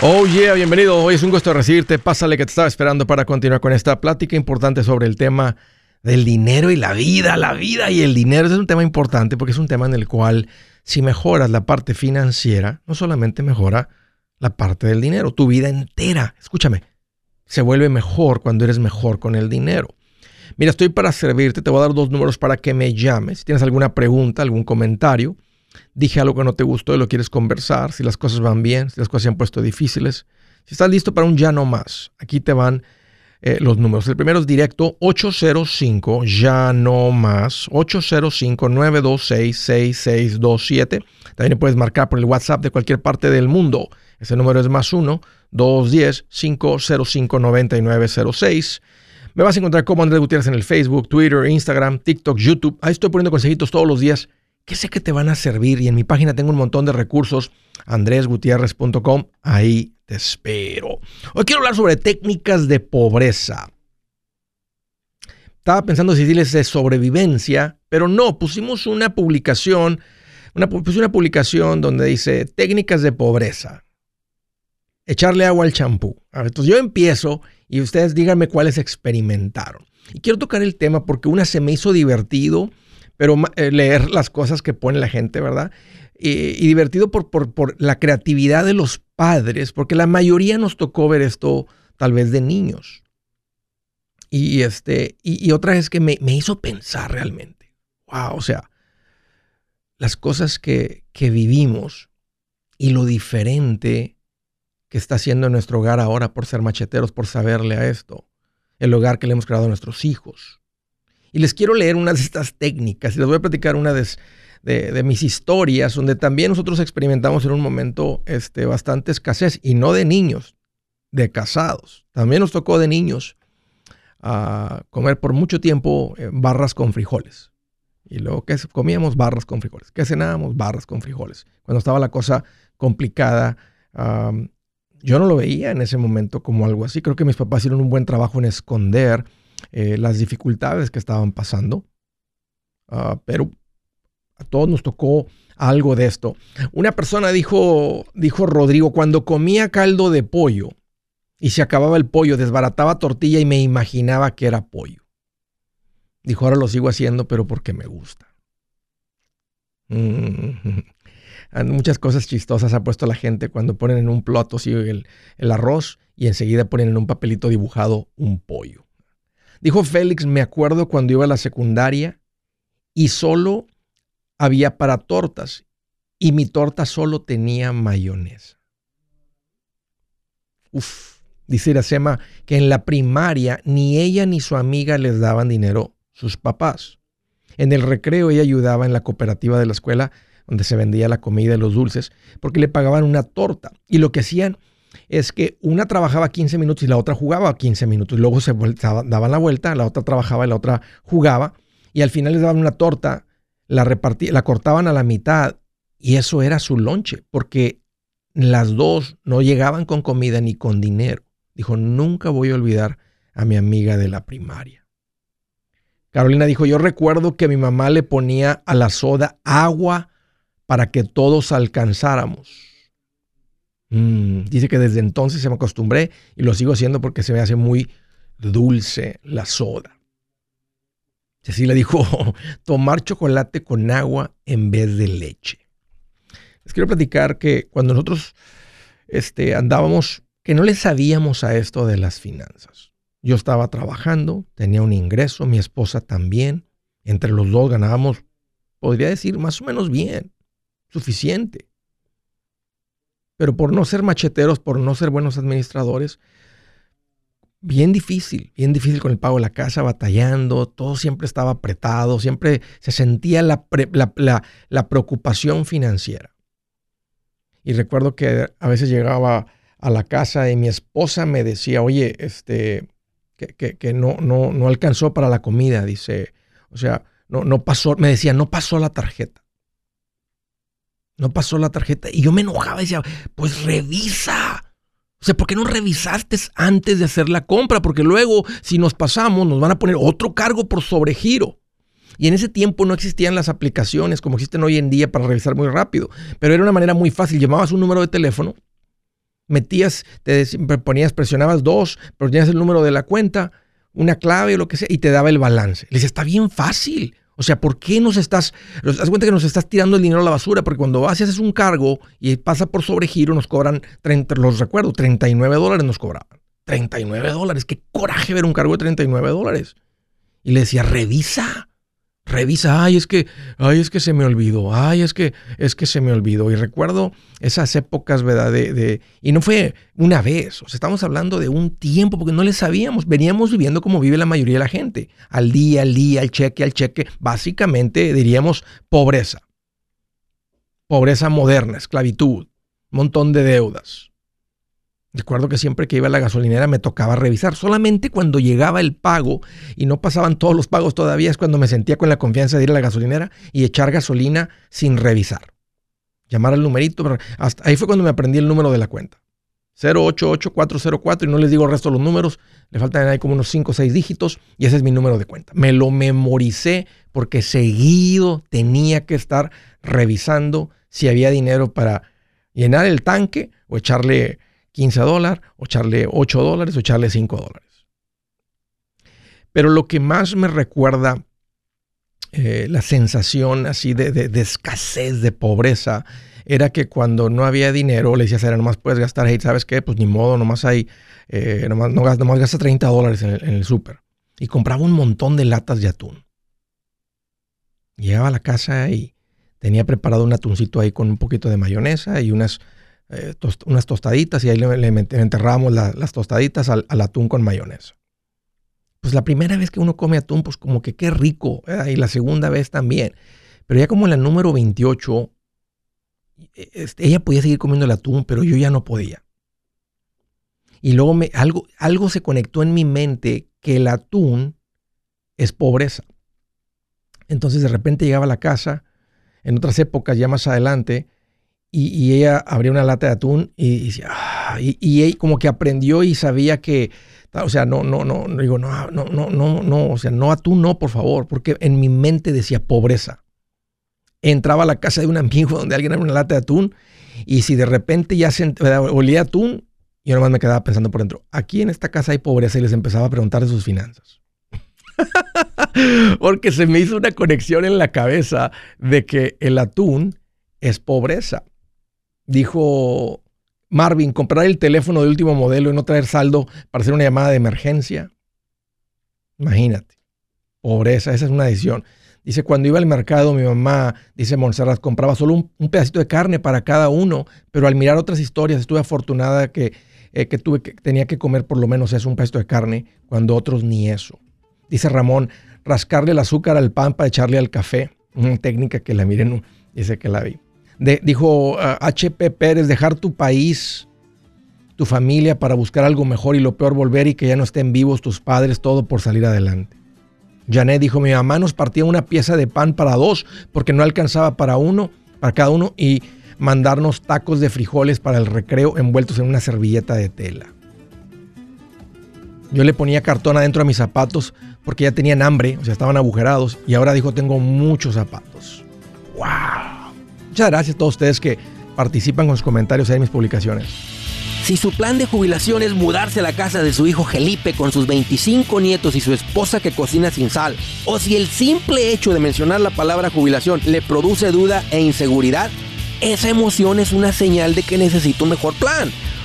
Oh yeah, bienvenido. Hoy es un gusto recibirte. Pásale que te estaba esperando para continuar con esta plática importante sobre el tema del dinero y la vida. La vida y el dinero es un tema importante porque es un tema en el cual si mejoras la parte financiera, no solamente mejora la parte del dinero, tu vida entera, escúchame, se vuelve mejor cuando eres mejor con el dinero. Mira, estoy para servirte, te voy a dar dos números para que me llames. Si tienes alguna pregunta, algún comentario, dije algo que no te gustó y lo quieres conversar, si las cosas van bien, si las cosas se han puesto difíciles, si estás listo para un ya no más, aquí te van eh, los números. El primero es directo 805, ya no más, 805-926-6627. También puedes marcar por el WhatsApp de cualquier parte del mundo. Ese número es más 1-210-505-9906. Me vas a encontrar como Andrés Gutiérrez en el Facebook, Twitter, Instagram, TikTok, YouTube. Ahí estoy poniendo consejitos todos los días que sé que te van a servir y en mi página tengo un montón de recursos, andresgutierrez.com, ahí te espero. Hoy quiero hablar sobre técnicas de pobreza. Estaba pensando si decirles de sobrevivencia, pero no, pusimos una publicación, una, una publicación donde dice técnicas de pobreza. Echarle agua al champú. Entonces yo empiezo y ustedes díganme cuáles experimentaron. Y quiero tocar el tema porque una se me hizo divertido, pero eh, leer las cosas que pone la gente, ¿verdad? Y, divertido por, por, la creatividad de los padres, porque la mayoría nos tocó ver esto tal vez de niños. Y, este, y, otra vez que me, me, hizo pensar realmente. Wow, o sea, las cosas que, que vivimos y lo diferente que está haciendo nuestro hogar ahora por ser macheteros, por saberle a esto. El hogar que le hemos creado a nuestros hijos. Y les quiero leer una de estas técnicas y les voy a platicar una de, mis historias donde también nosotros experimentamos en un momento este, bastante escasez y no de niños, de casados. También nos tocó de niños a comer por mucho tiempo eh, barras con frijoles. Y luego que comíamos barras con frijoles. ¿Qué cenábamos? Barras con frijoles. Cuando estaba la cosa complicada, yo no lo veía en ese momento como algo así. Creo que mis papás hicieron un buen trabajo en esconder eh, las dificultades que estaban pasando. Ah, pero a todos nos tocó algo de esto. Una persona dijo, dijo Rodrigo, cuando comía caldo de pollo y se acababa el pollo, desbarataba tortilla y me imaginaba que era pollo. Dijo, ahora lo sigo haciendo, pero porque me gusta. Mm, muchas cosas chistosas ha puesto la gente cuando ponen en un plato así el, el arroz y enseguida ponen en un papelito dibujado un pollo. Dijo Félix, me acuerdo cuando iba a la secundaria y solo había para tortas y mi torta solo tenía mayonesa. Uf, dice Iracema que en la primaria ni ella ni su amiga les daban dinero sus papás. En el recreo ella ayudaba en la cooperativa de la escuela donde se vendía la comida y los dulces, porque le pagaban una torta. Y lo que hacían es que una trabajaba 15 minutos y la otra jugaba 15 minutos. Luego se daban la vuelta, la otra trabajaba y la otra jugaba. Y al final les daban una torta, la, la cortaban a la mitad y eso era su lonche, porque las dos no llegaban con comida ni con dinero. Dijo, nunca voy a olvidar a mi amiga de la primaria. Carolina dijo, yo recuerdo que mi mamá le ponía a la soda agua para que todos alcanzáramos. Mm, dice que desde entonces se me acostumbré y lo sigo haciendo porque se me hace muy dulce la soda. le dijo, tomar chocolate con agua en vez de leche. Les quiero platicar que cuando nosotros este, andábamos, que no le sabíamos a esto de las finanzas. Yo estaba trabajando, tenía un ingreso, mi esposa también. Entre los dos ganábamos, podría decir, más o menos bien suficiente. Pero por no ser macheteros, por no ser buenos administradores, bien difícil, bien difícil con el pago de la casa, batallando, todo siempre estaba apretado, siempre se sentía la, la, preocupación financiera. Y recuerdo que a veces llegaba a la casa y mi esposa me decía, oye, este, que, que, no, no, no alcanzó para la comida, dice, o sea, no, no pasó, me decía, no pasó la tarjeta. No pasó la tarjeta. Y yo me enojaba y decía, pues revisa. O sea, ¿por qué no revisaste antes de hacer la compra? Porque luego, si nos pasamos, nos van a poner otro cargo por sobregiro. Y en ese tiempo no existían las aplicaciones como existen hoy en día para revisar muy rápido. Pero era una manera muy fácil. Llamabas un número de teléfono Metías, te ponías, presionabas dos, ponías el número de la cuenta, una clave o lo que sea, y te daba el balance. Le dice, está bien fácil. O sea, ¿por qué nos estás, das cuenta que nos estás tirando el dinero a la basura? Porque cuando vas y haces un cargo y pasa por sobregiro, nos cobran, 30, los recuerdo, 39 dólares nos cobraban. 39 dólares, qué coraje ver un cargo de 39 dólares. Y le decía, revisa, revisa, ay, es que, ay, es que se me olvidó, ay, es que, es que se me olvidó. Y recuerdo esas épocas, ¿verdad? De, y no fue una vez, o sea, estamos hablando de un tiempo, porque no le sabíamos, veníamos viviendo como vive la mayoría de la gente, al día, al día, al cheque, al cheque, básicamente diríamos pobreza. Pobreza moderna, esclavitud, montón de deudas. Recuerdo que siempre que iba a la gasolinera me tocaba revisar. Solamente cuando llegaba el pago y no pasaban todos los pagos todavía es cuando me sentía con la confianza de ir a la gasolinera y echar gasolina sin revisar. Llamar al numerito. Hasta ahí fue cuando me aprendí el número de la cuenta. 088404 y no les digo el resto de los números. Le faltan ahí como unos 5 o 6 dígitos y ese es mi número de cuenta. Me lo memoricé porque seguido tenía que estar revisando si había dinero para llenar el tanque o echarle 15 dólares, o echarle 8 dólares, o echarle 5 dólares. Pero lo que más me recuerda eh, la sensación así de, escasez, de pobreza, era que cuando no había dinero, le decía a nomás puedes gastar, ahí, ¿sabes qué? Pues ni modo, nomás hay, eh, nomás, no, nomás gasta 30 dólares en el, en el súper. Y compraba un montón de latas de atún. Llegaba a la casa y tenía preparado un atuncito ahí con un poquito de mayonesa y unas eh, unas tostaditas y ahí le, enterramos las tostaditas al, atún con mayonesa. Pues la primera vez que uno come atún, pues como que qué rico, y la segunda vez también. Pero ya como en la número 28, e, este, ella podía seguir comiendo el atún, pero yo ya no podía. Y luego algo, algo se conectó en mi mente que el atún es pobreza. Entonces de repente llegaba a la casa, en otras épocas, ya más adelante, y, ella abría una lata de atún y, ah", y, y, como que aprendió y sabía que, o sea, no, no, no, digo, no, no, no, no, no, o sea, no atún, no, por favor, porque en mi mente decía pobreza. Entraba a la casa de un amigo donde alguien abría una lata de atún y si de repente ya se olía atún, yo nomás me quedaba pensando por dentro, aquí en esta casa hay pobreza y les empezaba a preguntar sus finanzas. porque se me hizo una conexión en la cabeza de que el atún es pobreza dijo Marvin, comprar el teléfono de último modelo y no traer saldo para hacer una llamada de emergencia. Imagínate. Pobreza, esa es una decisión. Dice, cuando iba al mercado, mi mamá, dice Montserrat, compraba solo un, pedacito de carne para cada uno, pero al mirar otras historias estuve afortunada que, eh, que, tuve que tenía que comer por lo menos eso, un pedacito de carne, cuando otros ni eso. Dice Ramón, rascarle el azúcar al pan para echarle al café. Una técnica que la miren, dice que la vi dijo H.P. Ah, Pérez, dejar tu país, tu familia para buscar algo mejor y lo peor volver y que ya no estén vivos tus padres, todo por salir adelante. Janet dijo, mi mamá nos partía una pieza de pan para dos porque no alcanzaba para uno, para cada uno y mandarnos tacos de frijoles para el recreo envueltos en una servilleta de tela. Yo le ponía cartón adentro a mis zapatos porque ya tenían hambre, o sea, estaban agujerados y ahora dijo, tengo muchos zapatos. ¡Wow! Muchas gracias a todos ustedes que participan con sus comentarios en mis publicaciones. Si su plan de jubilación es mudarse a la casa de su hijo Felipe con sus 25 nietos y su esposa que cocina sin sal, o si el simple hecho de mencionar la palabra jubilación le produce duda e inseguridad, esa emoción es una señal de que necesita un mejor plan.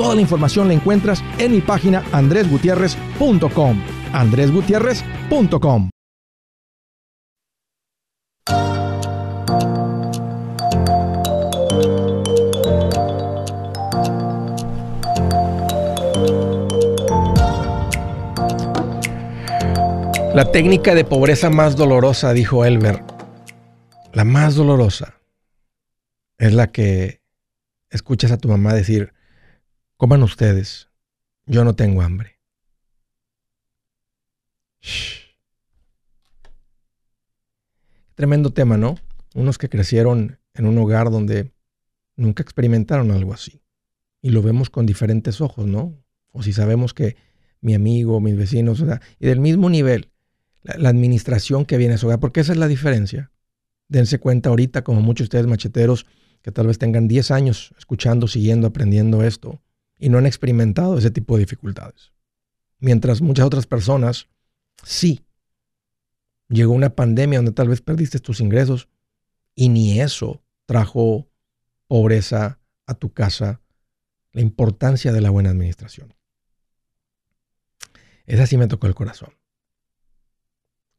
Toda la información la encuentras en mi página andresgutierrez.com. andresgutierrez.com. La técnica de pobreza más dolorosa, dijo Elber, la más dolorosa, es la que escuchas a tu mamá decir, Coman ustedes, yo no tengo hambre. Tremendo tema, ¿no? Unos que crecieron en un hogar donde nunca experimentaron algo así. Y lo vemos con diferentes ojos, ¿no? O si sabemos que mi amigo, mis vecinos, o sea, y del mismo nivel, la, la administración que viene a su hogar, porque esa es la diferencia. Dense cuenta ahorita, como muchos de ustedes macheteros, que tal vez tengan 10 años escuchando, siguiendo, aprendiendo esto, y no han experimentado ese tipo de dificultades. Mientras muchas otras personas sí. Llegó una pandemia donde tal vez perdiste tus ingresos y ni eso trajo pobreza a tu casa, la importancia de la buena administración. Esa sí me tocó el corazón.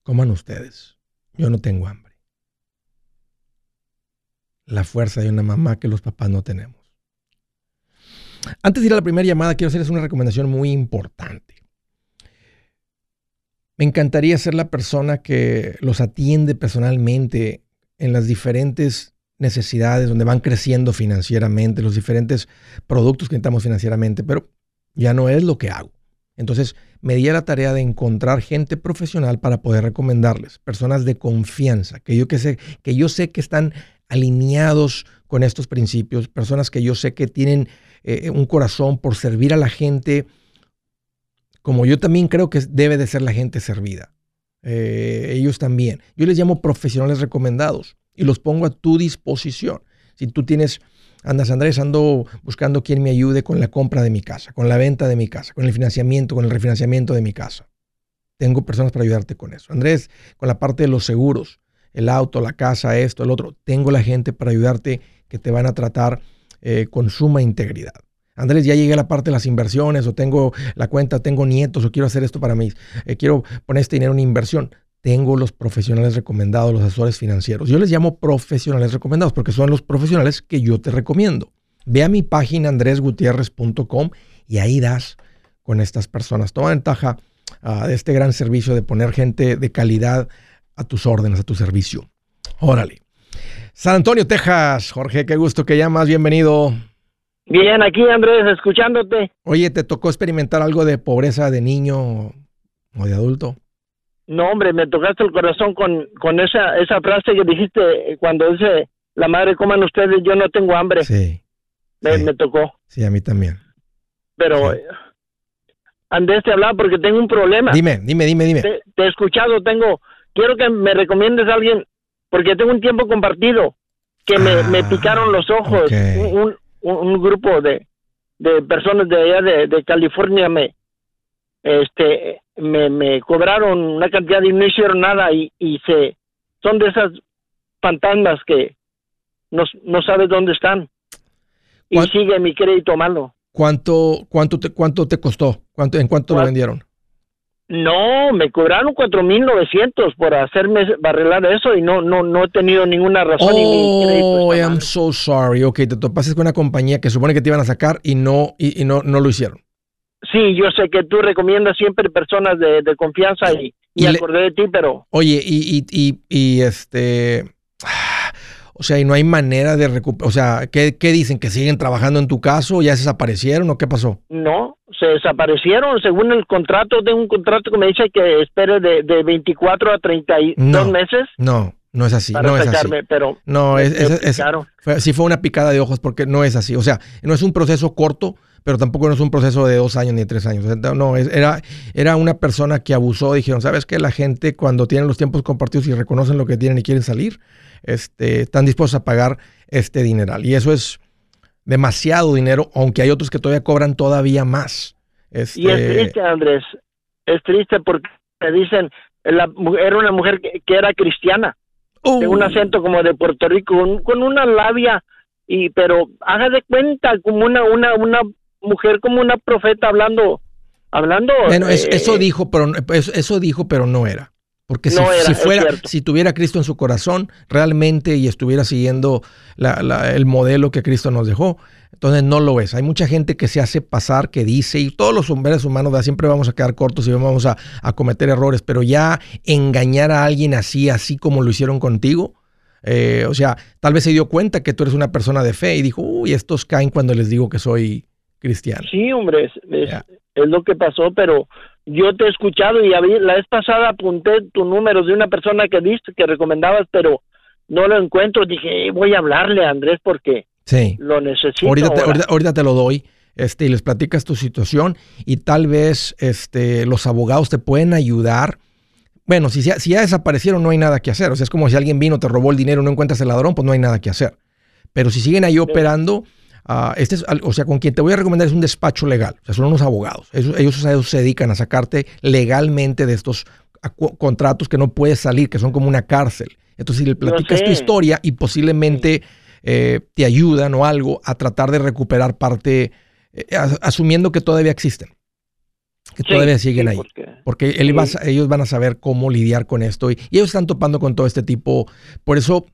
Coman ustedes. Yo no tengo hambre. La fuerza de una mamá que los papás no tenemos. Antes de ir a la primera llamada, quiero hacerles una recomendación muy importante. Me encantaría ser la persona que los atiende personalmente en las diferentes necesidades donde van creciendo financieramente, los diferentes productos que necesitamos financieramente, pero ya no es lo que hago. Entonces me di a la tarea de encontrar gente profesional para poder recomendarles, personas de confianza, que yo, que sé, que yo sé que están alineados con estos principios, personas que yo sé que tienen eh, un corazón por servir a la gente, como yo también creo que debe de ser la gente servida. Eh, ellos también. Yo les llamo profesionales recomendados y los pongo a tu disposición. Si tú tienes, andas Andrés, ando buscando quien me ayude con la compra de mi casa, con la venta de mi casa, con el financiamiento, con el refinanciamiento de mi casa. Tengo personas para ayudarte con eso. Andrés, con la parte de los seguros, el auto, la casa, esto, el otro. Tengo la gente para ayudarte que te van a tratar eh, con suma integridad. Andrés, ya llegué a la parte de las inversiones o tengo la cuenta, tengo nietos o quiero hacer esto para mí, eh, quiero poner este dinero en inversión. Tengo los profesionales recomendados, los asesores financieros. Yo les llamo profesionales recomendados porque son los profesionales que yo te recomiendo. Ve a mi página andresgutierrez.com y ahí das con estas personas. Toma ventaja ah, de este gran servicio de poner gente de calidad a tus órdenes, a tu servicio. Órale. San Antonio, Texas. Jorge, qué gusto que llamas. Bienvenido. Bien, aquí Andrés, escuchándote. Oye, ¿te tocó experimentar algo de pobreza de niño o de adulto? No, hombre, me tocaste el corazón con, con esa, esa frase que dijiste cuando dice, la madre coman ustedes, yo no tengo hambre. Sí. Me, tocó. Sí, a mí también. Pero, Andrés, te hablaba porque tengo un problema. Dime, dime, dime, dime. Te, te, he escuchado, tengo, quiero que me recomiendes a alguien porque tengo un tiempo compartido que me, me ah, picaron los ojos. Un, un, grupo de, de personas de allá de, de California me este me, me cobraron una cantidad y no hicieron nada y, y se son de esas fantasmas que no, no sabes dónde están y sigue mi crédito malo. ¿Cuánto cuánto te cuánto te costó? ¿Cuánto en cuánto lo vendieron? No, me cobraron 4.900 por hacerme arreglar eso y no no no he tenido ninguna razón. Oh, I'm so sorry. Ok, te topaste con una compañía que supone que te iban a sacar y no y, no no lo hicieron. Sí, yo sé que tú recomiendas siempre personas de, confianza y, y, acordé de ti, pero... Oye, y, y, y, este... O sea, y no hay manera de recuperar. O sea, ¿qué, dicen? ¿Que siguen trabajando en tu caso? ¿Ya se desaparecieron o qué pasó? No, se desaparecieron. Según el contrato, tengo un contrato que me dice que espere de, de 24 a 32 meses. No, no es así. no es así. Pero no, es, es, fue, sí fue una picada de ojos porque no es así. O sea, no es un proceso corto, pero tampoco no es un proceso de dos años ni de tres años. No, era, era una persona que abusó. Dijeron, ¿sabes qué? La gente cuando tienen los tiempos compartidos y reconocen lo que tienen y quieren salir, este, están dispuestos a pagar este dineral. Y eso es demasiado dinero, aunque hay otros que todavía cobran todavía más. Este... Y es triste, Andrés. Es triste porque me dicen, la, era una mujer que, era cristiana, de un uh. acento como de Puerto Rico, con, una labia, y pero haga de cuenta como una, una, una mujer, como una profeta hablando, hablando. Bueno, eso eh, dijo, pero eso dijo, pero no era. Porque si, fuera, si tuviera Cristo en su corazón realmente y estuviera siguiendo el modelo que Cristo nos dejó, entonces no lo es. Hay mucha gente que se hace pasar, que dice, y todos los hombres humanos siempre vamos a quedar cortos y vamos a, cometer errores, pero ya engañar a alguien así, así como lo hicieron contigo, eh, o sea, tal vez se dio cuenta que tú eres una persona de fe y dijo, uy, estos caen cuando les digo que soy cristiano. Sí, hombre, es, es lo que pasó, pero yo te he escuchado y la vez pasada apunté tu número de una persona que diste, que recomendabas, pero no lo encuentro. Dije, voy a hablarle a Andrés porque lo necesito. Ahorita te, lo doy. Este, y les platicas tu situación y tal vez este, los abogados te pueden ayudar. Bueno, si, si ya desaparecieron no hay nada que hacer. O sea, es como si alguien vino, te robó el dinero, no encuentras el ladrón, pues no hay nada que hacer. Pero si siguen ahí operando, Ah, este es, o sea, con quien te voy a recomendar es un despacho legal. O sea, son unos abogados. Ellos, se dedican a sacarte legalmente de estos contratos que no puedes salir, que son como una cárcel. Entonces, si le platicas tu historia y posiblemente eh, te ayudan o algo a tratar de recuperar parte, eh, asumiendo que todavía existen, que todavía siguen ahí. Porque, ellos van a saber cómo lidiar con esto y, ellos están topando con todo este tipo. Por eso,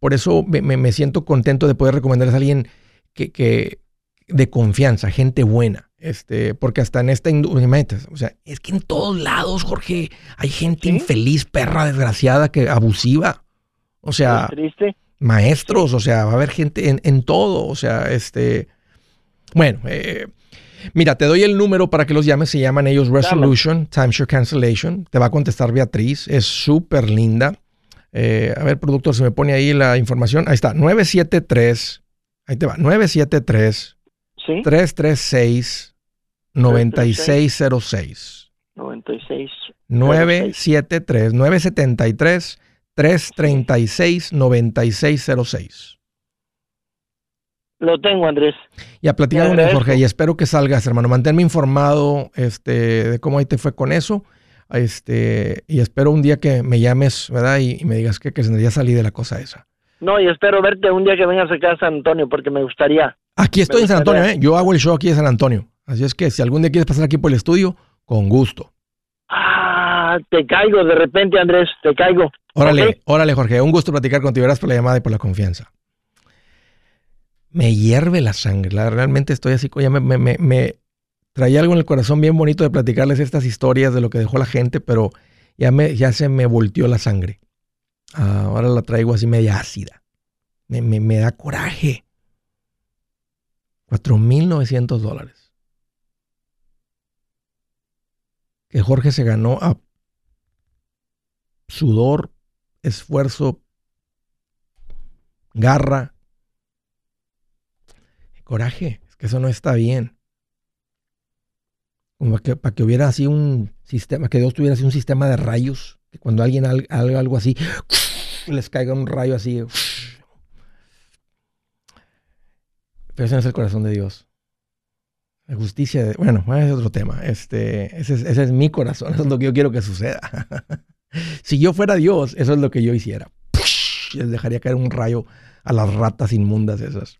por eso me, me siento contento de poder recomendarles a alguien que, de confianza, gente buena. Este, porque hasta en esta industria, o sea, es que en todos lados, Jorge, hay gente infeliz, perra desgraciada, que abusiva. O sea, maestros, o sea, va a haber gente en, todo. O sea, este, bueno, eh, mira, te doy el número para que los llames. Se llaman ellos Resolution, Timeshare Cancellation. Te va a contestar Beatriz. Es súper linda. Eh, a ver, productor, se me pone ahí la información. Ahí está, 973 Ahí te va. 973 ¿Sí? 336 9606. 96. 973 973 336 9606. Lo tengo, Andrés. Y a platicar con Jorge, y espero que salgas, hermano. Manténme informado este, de cómo ahí te fue con eso. Este, y espero un día que me llames, ¿verdad? Y, me digas que, que ya salí de la cosa esa. No, y espero verte un día que vengas acá a San Antonio, porque me gustaría. Aquí estoy en San Antonio, ¿eh? Yo hago el show aquí en San Antonio. Así es que si algún día quieres pasar aquí por el estudio, con gusto. Ah, te caigo de repente, Andrés, te caigo. Órale, órale, Jorge. Un gusto platicar contigo. Gracias por la llamada y por la confianza. Me hierve la sangre. realmente estoy así, ya me, me, me, traía algo en el corazón bien bonito de platicarles estas historias de lo que dejó la gente, pero ya, me, ya se me volteó la sangre. Ahora la traigo así media ácida. Me, me, me da coraje. 4.900 dólares. Que Jorge se ganó a sudor, esfuerzo, garra. Coraje, es que eso no está bien. Como que, para que hubiera así un sistema, que Dios tuviera así un sistema de rayos, cuando alguien haga algo así, les caiga un rayo así. Pero ese no es el corazón de Dios. La justicia, bueno, es otro tema. Este, ese, es, mi corazón, eso es lo que yo quiero que suceda. si yo fuera Dios, eso es lo que yo hiciera. Les dejaría caer un rayo a las ratas inmundas esas.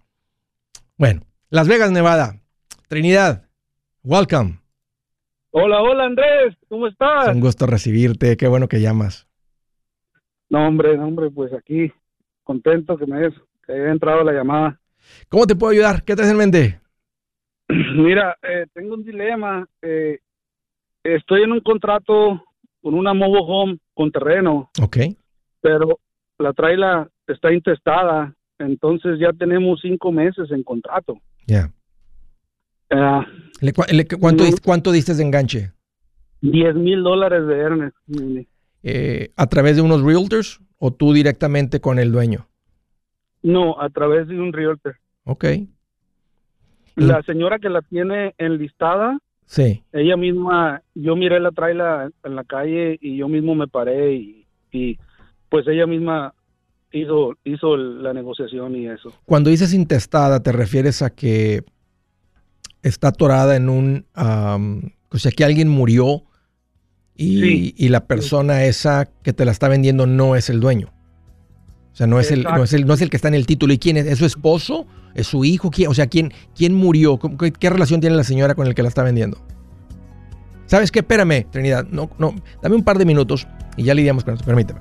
Bueno, Las Vegas, Nevada. Trinidad, welcome. Hola, hola Andrés, ¿cómo estás? Es un gusto recibirte, qué bueno que llamas. No, hombre, no, hombre, pues aquí contento que me que haya entrado la llamada. ¿Cómo te puedo ayudar? ¿Qué te en mente? Mira, eh, tengo un dilema. Eh, estoy en un contrato con una mobile home con terreno. Ok. Pero la traila está intestada entonces ya tenemos cinco meses en contrato. Ya. Ah, ¿cuánto, ¿Cuánto diste de enganche? 10 mil dólares de Ernest. Eh, ¿A través de unos realtors o tú directamente con el dueño? No, a través de un realtor. Ok. La señora que la tiene enlistada, sí. ella misma, yo miré la traila en la calle y yo mismo me paré y, y pues ella misma hizo, hizo la negociación y eso. Cuando dices intestada, ¿te refieres a que está atorada en un... o sea, que alguien murió y, la persona esa que te la está vendiendo no es el dueño? O sea, no es, el, no es, el, no, es el, que está en el título. ¿Y quién es? ¿Es su esposo? ¿Es su hijo? O sea, ¿quién, quién murió? ¿Qué, ¿Qué, relación tiene la señora con el que la está vendiendo? ¿Sabes qué? Espérame, Trinidad. No, no, dame un par de minutos y ya lidiamos con. Permíteme.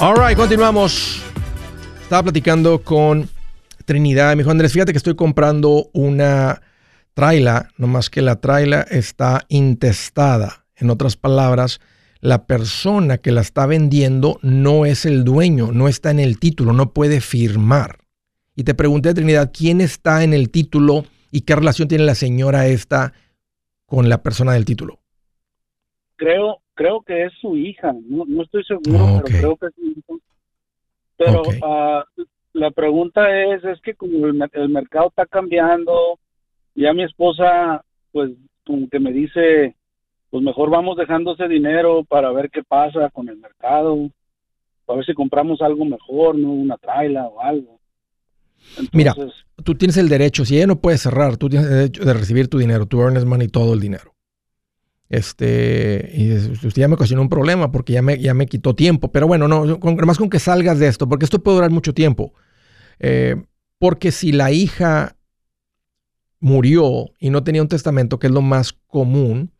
Alright, continuamos. Estaba platicando con Trinidad. Me dijo, Andrés, fíjate que estoy comprando una traila, nomás que la traila está intestada. En otras palabras, la persona que la está vendiendo no es el dueño, no está en el título, no puede firmar. Y te pregunté, Trinidad, ¿quién está en el título y qué relación tiene la señora esta con la persona del título? Creo, creo que es su hija, no, estoy seguro, pero creo que es su hija. Pero ah, la pregunta es, es que como el, mercado está cambiando, ya mi esposa, pues como que me dice, pues mejor vamos dejando ese dinero para ver qué pasa con el mercado, para ver si compramos algo mejor, no una traila o algo. Mira, tú tienes el derecho, si ella no puede cerrar, tú tienes el derecho de recibir tu dinero, tú earnes money todo el dinero. Este, y usted ya me ocasionó un problema porque ya me, ya me quitó tiempo. Pero bueno, no, con, más con que salgas de esto, porque esto puede durar mucho tiempo. Eh, porque si la hija murió y no tenía un testamento, que es lo más común,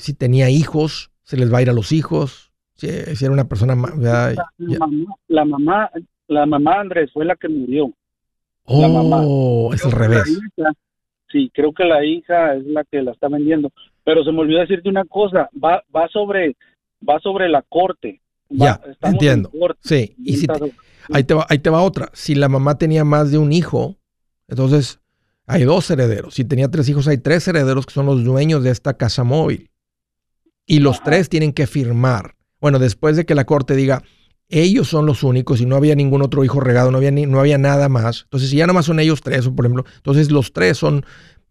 si tenía hijos, se les va a ir a los hijos. Si, era una persona. la, mamá, la mamá, Andrés, fue la que murió. Oh, es al revés. sí, creo que la hija es la que la está vendiendo. Pero se me olvidó decirte una cosa, va, va sobre, va sobre la corte. ya, entiendo. sí, y si ahí, te va, ahí te va otra. Si la mamá tenía más de un hijo, entonces hay dos herederos. Si tenía tres hijos, hay tres herederos que son los dueños de esta casa móvil. Y los tres tienen que firmar. Bueno, después de que la corte diga, ellos son los únicos y no había ningún otro hijo regado, no había, ni, no había nada más. Entonces, si ya más son ellos tres, por ejemplo, entonces los tres son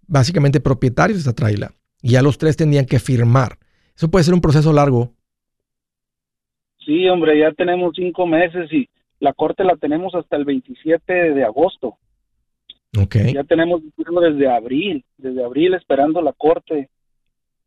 básicamente propietarios de esta traila. Y ya los tres tendrían que firmar. Eso puede ser un proceso largo. Sí, hombre, ya tenemos cinco meses y la corte la tenemos hasta el 27 de agosto. Ok. Ya tenemos desde abril, desde abril esperando la corte.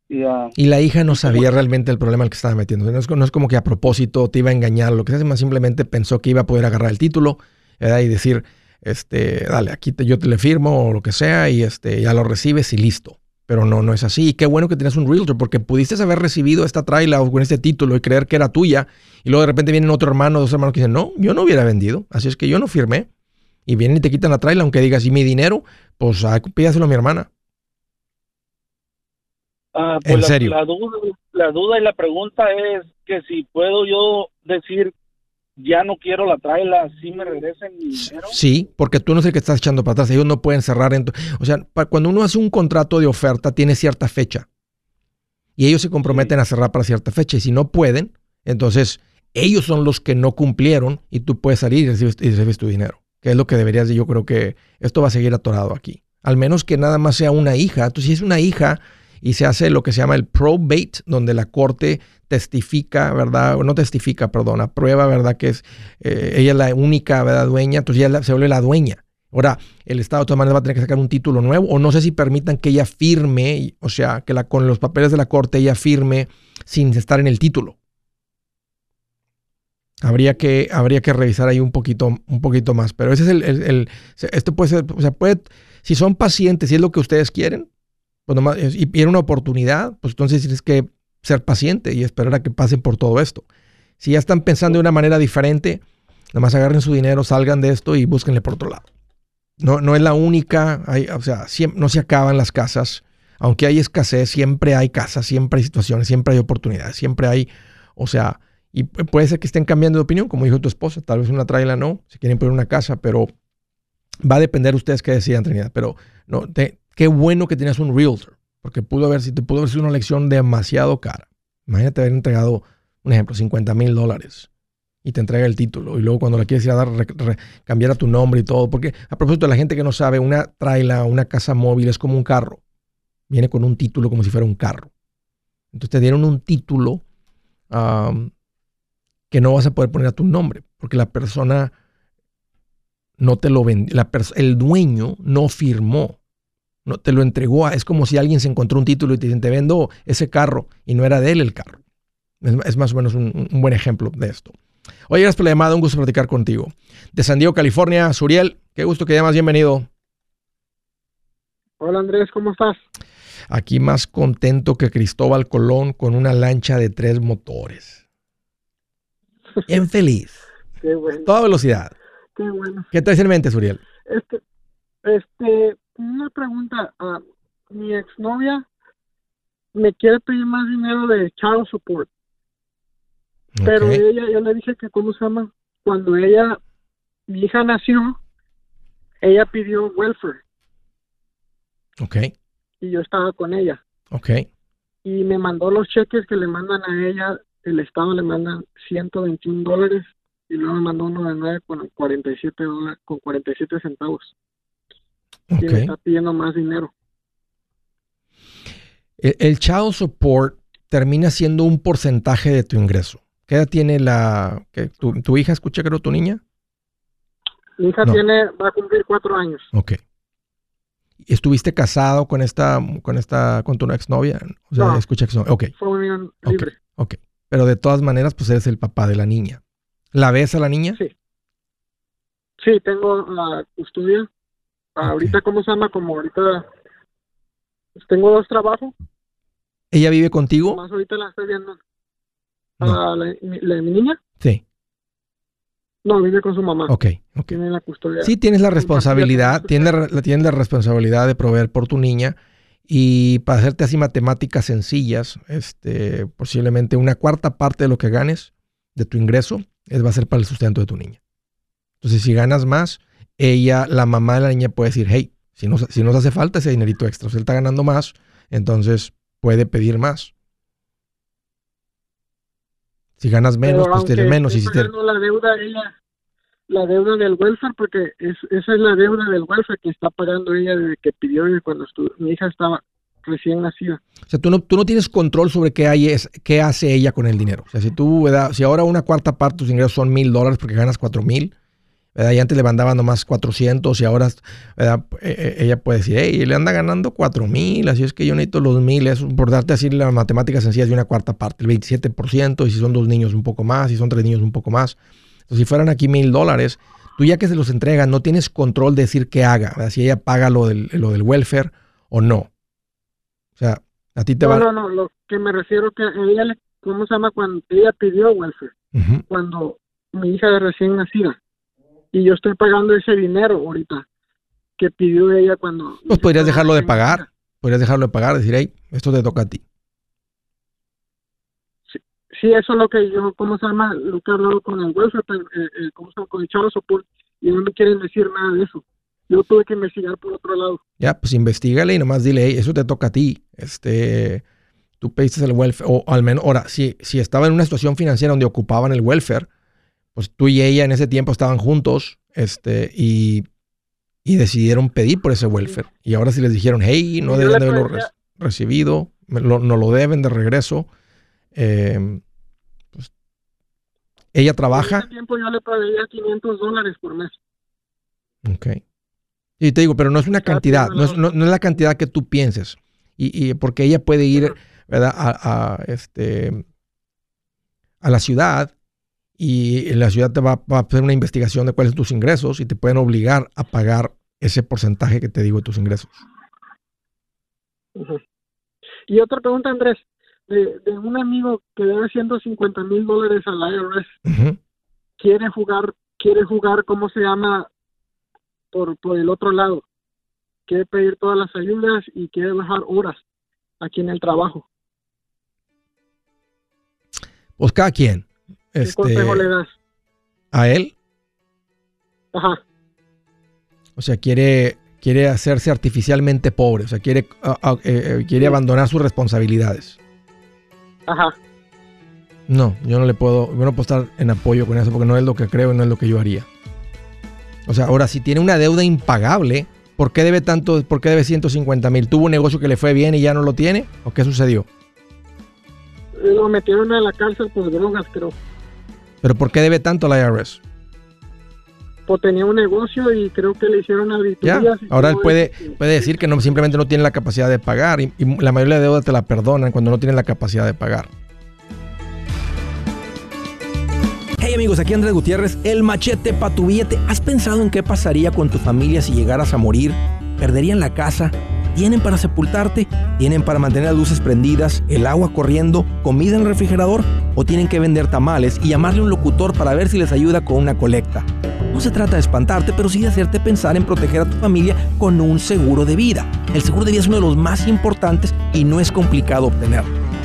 Y, la hija no sabía realmente el problema al que estaba metiendo. No es, como que a propósito te iba a engañar, lo que más simplemente pensó que iba a poder agarrar el título y decir, este, dale, aquí te, yo te le firmo o lo que sea y este, ya lo recibes y listo. Pero no, no es así. Y qué bueno que tienes un realtor, porque pudiste haber recibido esta traila o con este título y creer que era tuya. Y luego de repente vienen otro hermano, dos hermanos que dicen, no, yo no hubiera vendido. Así es que yo no firmé. Y vienen y te quitan la traila, aunque digas, y mi dinero, pues ah, pídaselo a mi hermana. Ah, pues en serio. La duda, la duda y la pregunta es que si puedo yo decir ya no quiero la traila, ¿sí me regresen mi dinero? Sí, porque tú no es el que estás echando para atrás, ellos no pueden cerrar. En o sea, cuando uno hace un contrato de oferta, tiene cierta fecha. Y ellos se comprometen a cerrar para cierta fecha. Y si no pueden, entonces ellos son los que no cumplieron y tú puedes salir y recibes, tu dinero. Que es lo que deberías de, yo creo que esto va a seguir atorado aquí. Al menos que nada más sea una hija. Entonces, si es una hija y se hace lo que se llama el probate, donde la corte testifica, ¿verdad? O no testifica, perdón, aprueba, ¿verdad? Que es eh, ella es la única, ¿verdad? Dueña, entonces ella se vuelve la dueña. Ahora, el Estado de todas maneras va a tener que sacar un título nuevo, o no sé si permitan que ella firme, o sea, que con los papeles de la corte ella firme sin estar en el título. Habría que, habría que revisar ahí un poquito, un poquito más. Pero ese es el, el, esto puede o sea, puede, si son pacientes y es lo que ustedes quieren, pues y quieren una oportunidad, pues entonces tienes que ser paciente y esperar a que pasen por todo esto. Si ya están pensando de una manera diferente, nada más agarren su dinero, salgan de esto y búsquenle por otro lado. No, no es la única, o sea, no se acaban las casas. Aunque hay escasez, siempre hay casas, siempre hay situaciones, siempre hay oportunidades, siempre hay, o sea, y puede ser que estén cambiando de opinión, como dijo tu esposa, tal vez una traila no, si quieren poner una casa, pero va a depender de ustedes que decidan, Trinidad. Pero no, qué bueno que tienes un realtor, porque pudo haber, si te pudo haber sido una lección demasiado cara. Imagínate haber entregado, un ejemplo, 50 mil dólares y te entrega el título. Y luego cuando la quieres ir a dar, cambiar a tu nombre y todo. Porque a propósito la gente que no sabe, una traila, una casa móvil es como un carro. Viene con un título como si fuera un carro. Entonces te dieron un título que no vas a poder poner a tu nombre, porque la persona no te lo vendió, el dueño no firmó, no te lo entregó. es como si alguien se encontró un título y te dicen, te vendo ese carro y no era de él el carro. Es, más o menos un, buen ejemplo de esto. Oye, gracias por la llamada, un gusto platicar contigo. De San Diego, California, Suriel, qué gusto que llamas, bienvenido. Hola Andrés, ¿cómo estás? Aquí más contento que Cristóbal Colón con una lancha de tres motores. Bien feliz. Qué bueno. Toda velocidad. Qué bueno. ¿Qué traes en mente, Suriel? Este, este, una pregunta. a mi exnovia me quiere pedir más dinero de child support. Pero ella, yo le dije que, ¿cómo se llama? Cuando ella, mi hija nació, ella pidió welfare. Ok. Y yo estaba con ella. Ok. Y me mandó los cheques que le mandan a ella el Estado le manda 121 dólares y luego me mandó uno de 9 con 47 dólares, con 47 centavos. Y me está pidiendo más dinero. El, child support termina siendo un porcentaje de tu ingreso. ¿Qué edad tiene la que tu, hija? Escucha, creo, tu niña. Mi hija tiene, va a cumplir cuatro años. Ok. ¿Estuviste casado con esta, con esta, con tu exnovia? O sea, escucha que Ok. Fue unión libre. Ok. Pero de todas maneras, pues eres el papá de la niña. ¿La ves a la niña? Sí. Sí, tengo la custodia. Ahorita, ¿cómo se llama? Como ahorita pues, tengo dos trabajos. ¿Ella vive contigo? Más ahorita la estoy viendo. la, de mi niña? Sí. No, vive con su mamá. Ok, ok. Tiene la custodia. Sí, tienes la responsabilidad, tienes la, tienes la responsabilidad de proveer por tu niña y para hacerte así matemáticas sencillas, este, posiblemente una cuarta parte de lo que ganes de tu ingreso es, va a ser para el sustento de tu niña. Entonces, si ganas más, ella, la mamá de la niña puede decir, hey, si nos, si nos hace falta ese dinerito extra, si él está ganando más, entonces puede pedir más. Si ganas menos, pues tienes menos. Y si te... la deuda ella la deuda del welfare porque es, esa es la deuda del welfare que está pagando ella desde que pidió cuando mi hija estaba recién nacida. O sea, tú no, tú no tienes control sobre qué, hay, es, qué hace ella con el dinero. O sea, si tú, si ahora una cuarta parte de tus ingresos son mil dólares porque ganas cuatro mil, ¿verdad? Y antes le mandaban nomás 400 y ahora ¿verdad? E, e, ella puede decir, hey, le anda ganando cuatro mil, así es que yo necesito los mil. Es por darte así la matemática sencilla de una cuarta parte, el 27%, y si son dos niños un poco más, si son tres niños un poco más si fueran aquí mil dólares, tú ya que se los entregas, no tienes control de decir qué haga, si ella paga lo del, lo del welfare o no. O sea, a ti te no, va... No, no, lo que me refiero que ella, le, ¿cómo se llama? Cuando ella pidió welfare, cuando mi hija de recién nacida, y yo estoy pagando ese dinero ahorita que pidió ella cuando... Pues podrías dejarlo de pagar, podrías dejarlo de pagar, decir, hey, esto te toca a ti. Sí, eso es lo que yo, ¿cómo se llama? Lo que he hablado con el welfare, eh, eh, ¿cómo se llama? Con el Child Support, y no me quieren decir nada de eso. Yo tuve que investigar por otro lado. Ya, pues investigale y nomás dile, hey, eso te toca a ti. Este, tú pediste el welfare, o al menos, ahora, si, si estaba en una situación financiera donde ocupaban el welfare, pues tú y ella en ese tiempo estaban juntos, este, y, y decidieron pedir por ese welfare. Y ahora si les dijeron, hey, no deben de haberlo recibido, no lo deben de regreso, eh, ella trabaja. En ese tiempo yo le pagaría 500 dólares por mes. Ok. Y te digo, pero no es una cantidad, no es, no, es la cantidad que tú pienses. Y, y porque ella puede ir, ¿verdad? A, a, este, a la ciudad y la ciudad te va, va, a hacer una investigación de cuáles son tus ingresos y te pueden obligar a pagar ese porcentaje que te digo de tus ingresos. Y otra pregunta, Andrés de, de un amigo que debe 150 mil dólares al IRS, quiere jugar, quiere jugar, ¿cómo se llama? Por, por el otro lado. Quiere pedir todas las ayudas y quiere bajar horas aquí en el trabajo. Pues cada quien. ¿Qué este, consejo le das? ¿A él? Ajá. O sea, quiere, quiere hacerse artificialmente pobre, o sea, quiere, uh, eh, quiere abandonar sus responsabilidades. Ajá. No, yo no le puedo, yo no puedo estar en apoyo con eso porque no es lo que creo y no es lo que yo haría. O sea, ahora si tiene una deuda impagable, ¿por qué debe tanto, por qué debe 150 mil? ¿Tuvo un negocio que le fue bien y ya no lo tiene? ¿O qué sucedió? Lo metieron a la cárcel por drogas, creo. ¿Pero por qué debe tanto la IRS? Pues tenía un negocio y creo que le hicieron auditorías. Ahora él puede, puede decir que no, simplemente no tiene la capacidad de pagar y, y la mayoría de deudas te la perdonan cuando no tienen la capacidad de pagar. Hey amigos, aquí Andrés Gutiérrez, el machete para tu billete. ¿Has pensado en qué pasaría con tu familia si llegaras a morir? ¿Perderían la casa? ¿Tienen para sepultarte? ¿Tienen para mantener las luces prendidas, el agua corriendo, comida en el refrigerador? ¿O tienen que vender tamales y llamarle a un locutor para ver si les ayuda con una colecta? No se trata de espantarte, pero sí de hacerte pensar en proteger a tu familia con un seguro de vida. El seguro de vida es uno de los más importantes y no es complicado obtenerlo.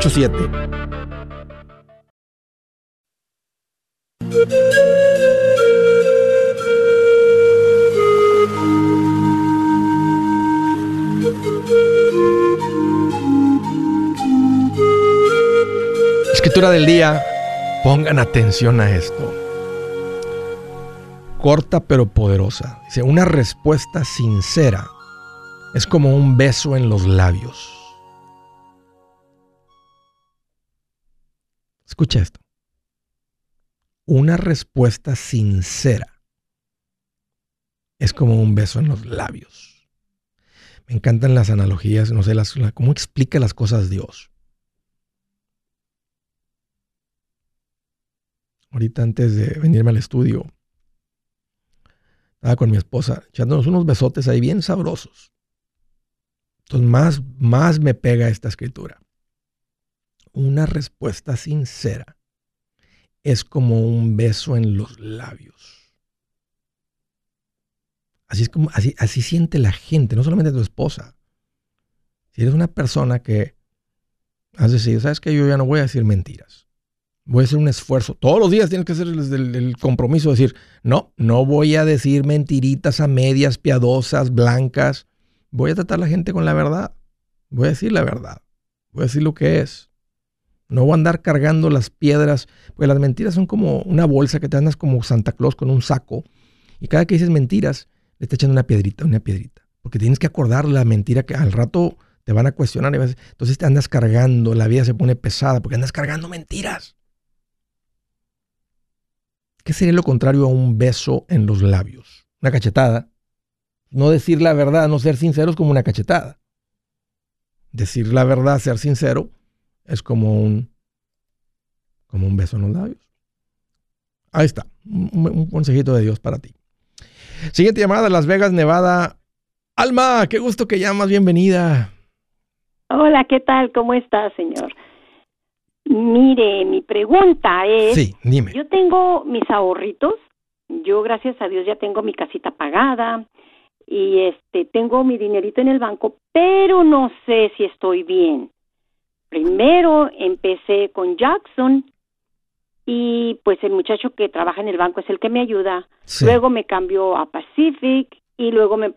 844-748-8887. Escritura del día, pongan atención a esto corta pero poderosa. Dice, una respuesta sincera es como un beso en los labios. Escucha esto. Una respuesta sincera es como un beso en los labios. Me encantan las analogías, no sé, las, cómo explica las cosas Dios. Ahorita antes de venirme al estudio, estaba con mi esposa echándonos unos besotes ahí bien sabrosos. Entonces más, más me pega esta escritura. Una respuesta sincera es como un beso en los labios. Así es como, así, así siente la gente, no solamente tu esposa. Si eres una persona que has decidido, sabes que yo ya no voy a decir mentiras voy a hacer un esfuerzo. Todos los días tienes que hacer el, compromiso de decir, no, no voy a decir mentiritas a medias, piadosas, blancas. Voy a tratar a la gente con la verdad. Voy a decir la verdad. Voy a decir lo que es. No voy a andar cargando las piedras, porque las mentiras son como una bolsa que te andas como Santa Claus con un saco. Y cada que dices mentiras, le está echando una piedrita, una piedrita. Porque tienes que acordar la mentira que al rato te van a cuestionar. Y entonces te andas cargando, la vida se pone pesada porque andas cargando mentiras. ¿Qué sería lo contrario a un beso en los labios? Una cachetada. No decir la verdad, no ser sincero es como una cachetada. Decir la verdad, ser sincero, es como un como un beso en los labios. Ahí está, un, consejito de Dios para ti. Siguiente llamada de Las Vegas, Nevada. Alma, qué gusto que llamas, bienvenida. Hola, ¿qué tal? ¿Cómo estás, señor? Mire, mi pregunta es, sí, dime. yo tengo mis ahorritos, yo gracias a Dios ya tengo mi casita pagada y este tengo mi dinerito en el banco, pero no sé si estoy bien. Primero empecé con Jackson y pues el muchacho que trabaja en el banco es el que me ayuda. Luego me cambió a Pacific y luego me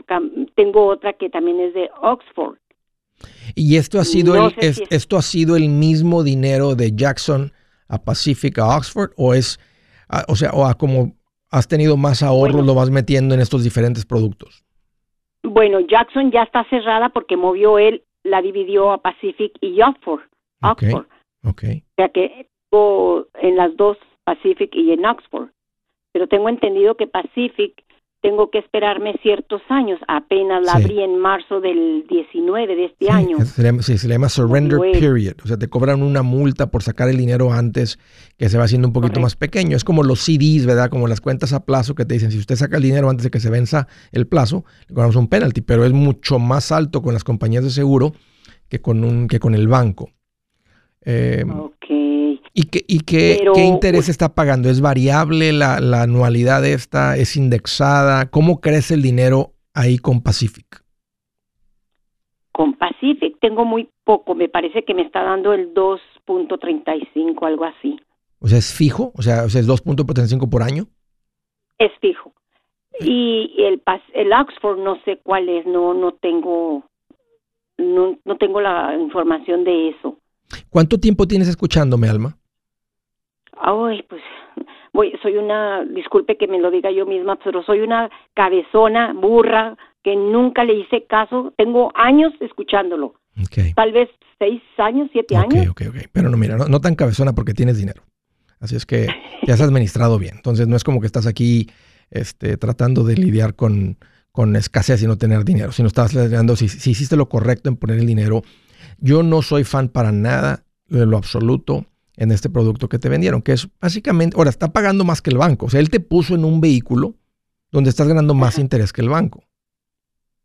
tengo otra que también es de Oxford. ¿Y esto ha sido el, esto ha sido el mismo dinero de Jackson a Pacific a Oxford o es o sea, o a como has tenido más ahorros lo vas metiendo en estos diferentes productos? Bueno, Jackson ya está cerrada porque movió él, la dividió a Pacific y Oxford. Oxford. Okay. O sea que en las dos Pacific y en Oxford. Pero tengo entendido que Pacific tengo que esperarme ciertos años. Apenas la abrí en marzo del 19 de este año. Se llama, sí, se llama surrender period. O sea, te cobran una multa por sacar el dinero antes que se va haciendo un poquito más pequeño. Es como los CDs, ¿verdad? Como las cuentas a plazo que te dicen, si usted saca el dinero antes de que se venza el plazo, le cobramos un penalty. Pero es mucho más alto con las compañías de seguro que con, un, que con el banco. Eh, ¿Y, qué, y qué, interés está pagando? ¿Es variable la, la, anualidad esta? ¿Es indexada? ¿Cómo crece el dinero ahí con Pacific? Con Pacific tengo muy poco, me parece que me está dando el 2.35, algo así. O sea, ¿es fijo? O sea, ¿es 2.35 por año? Es fijo. Y el, el Oxford no sé cuál es, no, no tengo, no, no tengo la información de eso. ¿Cuánto tiempo tienes escuchándome, Alma? Ay, pues voy, soy una, disculpe que me lo diga yo misma, pero soy una cabezona, burra, que nunca le hice caso. Tengo años escuchándolo. Tal vez seis años, siete años. Ok, ok, ok. Pero no, mira, no, tan cabezona porque tienes dinero. Así es que ya has administrado bien. Entonces no es como que estás aquí este, tratando de lidiar con, con escasez y no tener dinero, sino estás lidiando si, si hiciste lo correcto en poner el dinero. Yo no soy fan para nada de lo absoluto en este producto que te vendieron, que es básicamente, ahora está pagando más que el banco. O sea, él te puso en un vehículo donde estás ganando más interés que el banco.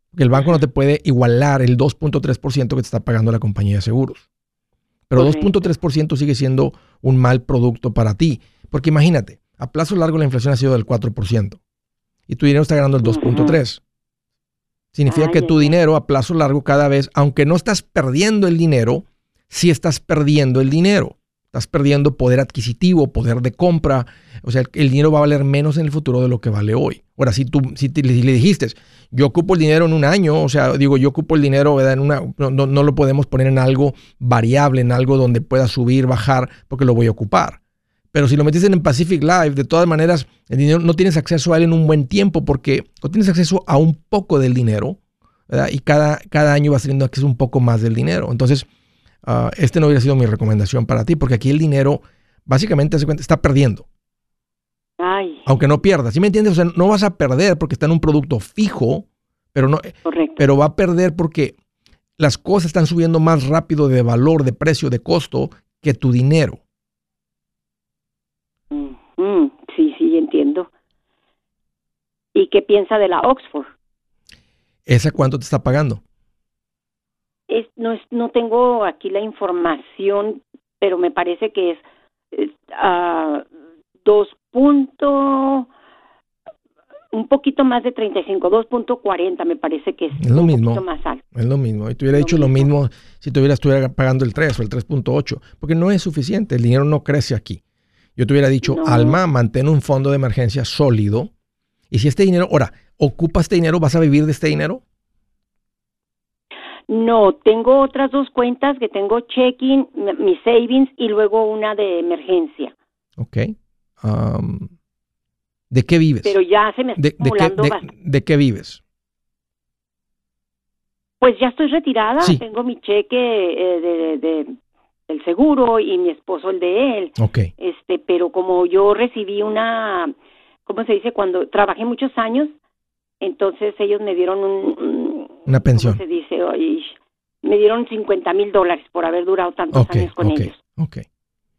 Porque el banco no te puede igualar el 2.3% que te está pagando la compañía de seguros. Pero 2.3% sigue siendo un mal producto para ti. Porque imagínate, a plazo largo la inflación ha sido del 4% y tu dinero está ganando el 2.3%. Significa que tu dinero a plazo largo cada vez, aunque no estás perdiendo el dinero, sí estás perdiendo el dinero. Estás perdiendo poder adquisitivo, poder de compra. O sea, el, dinero va a valer menos en el futuro de lo que vale hoy. Ahora, si tú si, le dijiste, yo ocupo el dinero en un año, o sea, digo, yo ocupo el dinero, ¿verdad? En una, no, lo podemos poner en algo variable, en algo donde pueda subir, bajar, porque lo voy a ocupar. Pero si lo metiste en Pacific Live, de todas maneras, el dinero no tienes acceso a él en un buen tiempo porque no tienes acceso a un poco del dinero, ¿verdad? Y cada, cada año vas teniendo acceso un poco más del dinero. Entonces, Ah, este no hubiera sido mi recomendación para ti, porque aquí el dinero básicamente está perdiendo. Aunque no pierda, ¿sí me entiendes? O sea, no vas a perder porque está en un producto fijo, pero no, pero va a perder porque las cosas están subiendo más rápido de valor, de precio, de costo que tu dinero. sí, sí, entiendo. ¿Y qué piensa de la Oxford? ¿Esa cuánto te está pagando? No, es, no tengo aquí la información, pero me parece que es, a dos puntos un poquito más de 35, 2.40 me parece que es, lo un mismo, poquito más alto. Es lo mismo. Y te hubiera dicho lo mismo si te hubieras estuviera pagando el 3 o el 3.8, porque no es suficiente, el dinero no crece aquí. Yo te hubiera dicho, Alma, mantén un fondo de emergencia sólido. Y si este dinero, ahora, ocupas este dinero, ¿vas a vivir de este dinero? No, tengo otras dos cuentas que tengo checking, mis savings y luego una de emergencia. Ok. ¿De qué vives? Pero ya se me está de, de, qué, vives? Pues ya estoy retirada, tengo mi cheque eh, de, de, del seguro y mi esposo el de él. Ok. Este, pero como yo recibí una, ¿cómo se dice? Cuando trabajé muchos años, entonces ellos me dieron un, una pensión. se dice? me dieron 50 mil dólares por haber durado tantos años con ellos. Ok.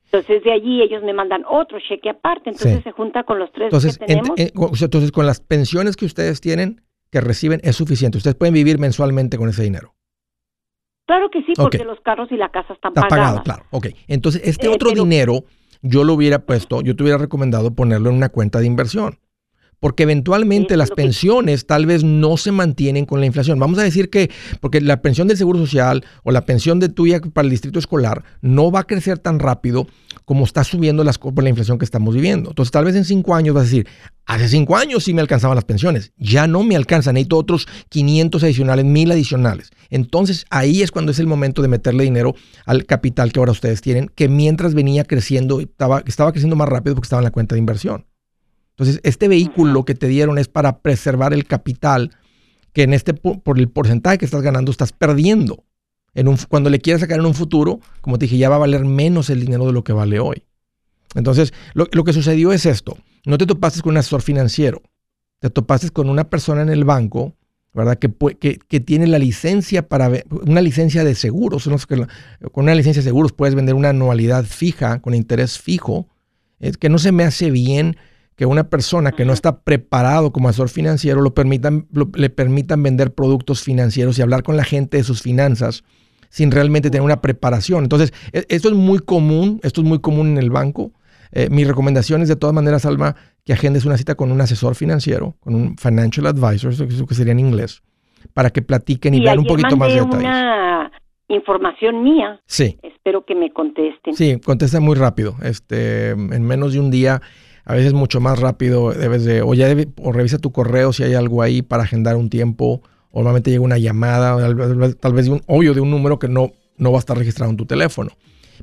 Entonces de allí ellos me mandan otro cheque aparte, entonces se junta con los tres entonces, que tenemos. entonces con las pensiones que ustedes tienen, que reciben, es suficiente. Ustedes pueden vivir mensualmente con ese dinero. Claro que sí, porque los carros y la casa están Está pagado, claro. Ok, entonces este eh, otro dinero yo lo hubiera puesto, yo te hubiera recomendado ponerlo en una cuenta de inversión porque eventualmente las pensiones tal vez no se mantienen con la inflación. Vamos a decir que, porque la pensión del Seguro Social o la pensión de tuya para el distrito escolar no va a crecer tan rápido como está subiendo las, por la inflación que estamos viviendo. Entonces tal vez en cinco años vas a decir, hace cinco años sí me alcanzaban las pensiones, ya no me alcanzan, necesito otros 500 adicionales, 1000 adicionales. Entonces ahí es cuando es el momento de meterle dinero al capital que ahora ustedes tienen, que mientras venía creciendo, estaba, estaba creciendo más rápido porque estaba en la cuenta de inversión. Entonces, este vehículo que te dieron es para preservar el capital que en este, por el porcentaje que estás ganando, estás perdiendo. En un, cuando le quieras sacar en un futuro, como te dije, ya va a valer menos el dinero de lo que vale hoy. Entonces, lo, que sucedió es esto. No te topaste con un asesor financiero. Te topaste con una persona en el banco, ¿verdad? Que, que, que tiene la licencia para, una licencia de seguros. Con una licencia de seguros puedes vender una anualidad fija, con interés fijo. Es que no se me hace bien que una persona que no está preparado como asesor financiero lo permitan, le permitan vender productos financieros y hablar con la gente de sus finanzas sin realmente tener una preparación. Entonces, e, esto es muy común, esto es muy común en el banco. Eh, mi recomendación es de todas maneras, Alma, que agendes una cita con un asesor financiero, con un financial advisor, eso que sería en inglés, para que platiquen y, vean un poquito más de detalles. Una información mía. Sí. Espero que me contesten. Sí, contesta muy rápido. Este, en menos de un día a veces mucho más rápido debes de, o ya o revisa tu correo si hay algo ahí para agendar un tiempo, o normalmente llega una llamada, tal vez de un hoyo de un número que no, no va a estar registrado en tu teléfono.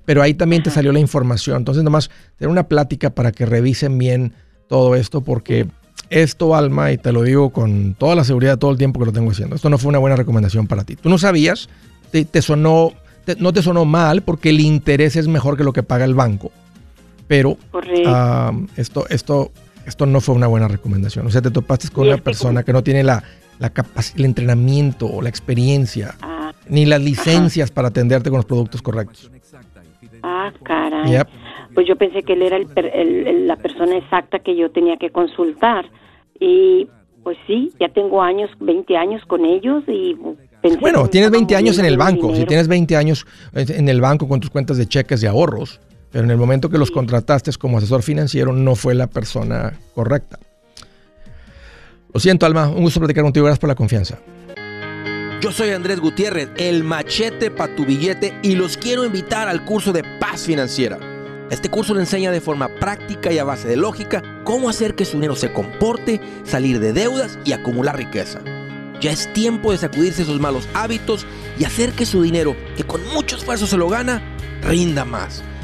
Pero ahí también te salió la información. Entonces, nomás tener una plática para que revisen bien todo esto, porque esto, Alma, y te lo digo con toda la seguridad todo el tiempo que lo tengo haciendo, esto no fue una buena recomendación para ti. Tú no sabías, te, sonó, no te sonó mal porque el interés es mejor que lo que paga el banco pero esto, esto, esto no fue una buena recomendación. O sea, te topaste con una persona que no tiene la, la el entrenamiento o la experiencia, ah. ni las licencias para atenderte con los productos correctos. Ah, caray. Pues yo pensé que él era el, la persona exacta que yo tenía que consultar. Y pues sí, ya tengo años, 20 años con ellos y bueno, tienes 20 años en el banco. Si tienes 20 años en el banco con tus cuentas de cheques y ahorros, pero en el momento que los contrataste como asesor financiero no fue la persona correcta. Lo siento, Alma, un gusto platicar contigo, gracias por la confianza. Yo soy Andrés Gutiérrez, el machete para tu billete y los quiero invitar al curso de paz financiera. Este curso le enseña de forma práctica y a base de lógica cómo hacer que su dinero se comporte, salir de deudas y acumular riqueza. Ya es tiempo de sacudirse esos malos hábitos y hacer que su dinero, que con mucho esfuerzo se lo gana, rinda más.